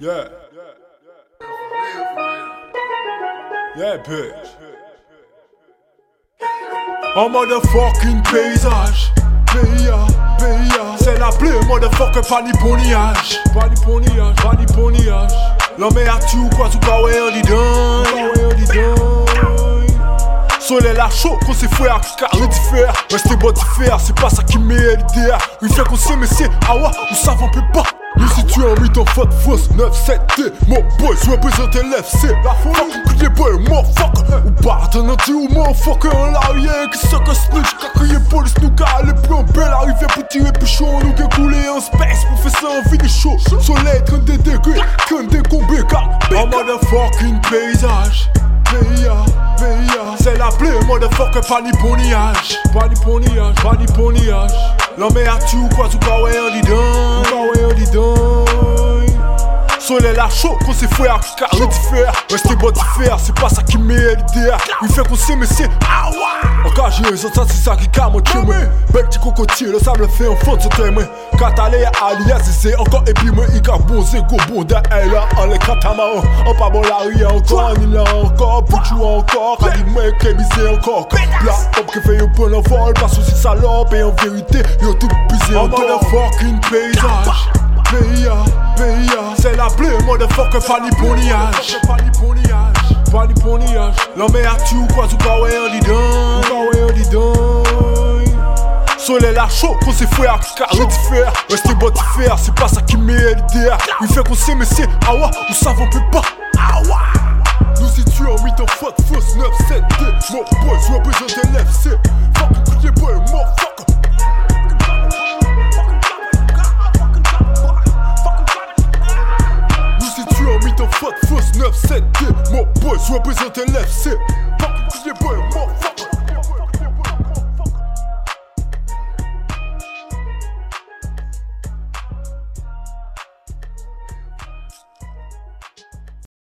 Yeah. Yeah, bitch. En motherfucking paysage. Paya, paya. C'est la plaie, motherfucker, ni poniage. Ni poniage, ni poniage. L'homme est à tu ou quoi, tu pas ouais, on dit. Soleil la chaud, qu'on s'est fait à carré de fer. Restez bon de fer, c'est pas ça qui m'aide l'idée. Il fait qu'on sait, mais c'est ah ouais, on savons peut pas. Situons en mythe en faute fausse 9-7T Mon boy je représente l'FC La folie. Fuck les boys motherfucker. Ou part un anti ou motherfucker En l'arrière qui se casse snitch Cacrier police nous car les plans belles Arriver pour tirer plus chaud Nous qui couler en space Pour faire ça en vidéo chaud Soleil 32 degrés 32 combés car En motherfucking paysage. C'est la plaie motherfucker pas ni poniage. Pas ni poniage, pas ni poniage. L'homme est à tu ou quoi tu pas ouais on dit Pas ouais on dit Soleil la chaud qu'on s'est fait à carré de fer Restez bon de fer, c'est pas ça qui m'aide l'idée. Il fait qu'on sait mais c'est ah ouais. Engagé, ça c'est ça qui calme mon Bel petit cocotier, le sable fait en fond de ce thème Catalé alias c'est encore moi il a c'est go bon d'un là en les catamaro En pas bon la rue encore, ni là encore, Pouchou encore. Quand il m'a écrémisé encore. La hop qui fait un bon vol, pas souci salope Et en vérité, yo tout pisé encore. motherfucking paysage. Paya, paya C'est la plaie, motherfucker, Pas ni poniage, pas ni poniage. L'homme est à ou quoi, tu pas ouais on dit ouais on dit donne Soleil la chaud, qu'on s'est fait à carré fer Restez bon fer, c'est pas ça qui m'aide l'idée Il fait qu'on sait mais c'est ouais, nous savons peut pas. Ouais Nous situons en mythe en faute fausse 9 7 D Mon boy, je représente faute fausse 9 7 D Mon boy, je représente l'FC Fuck les boys,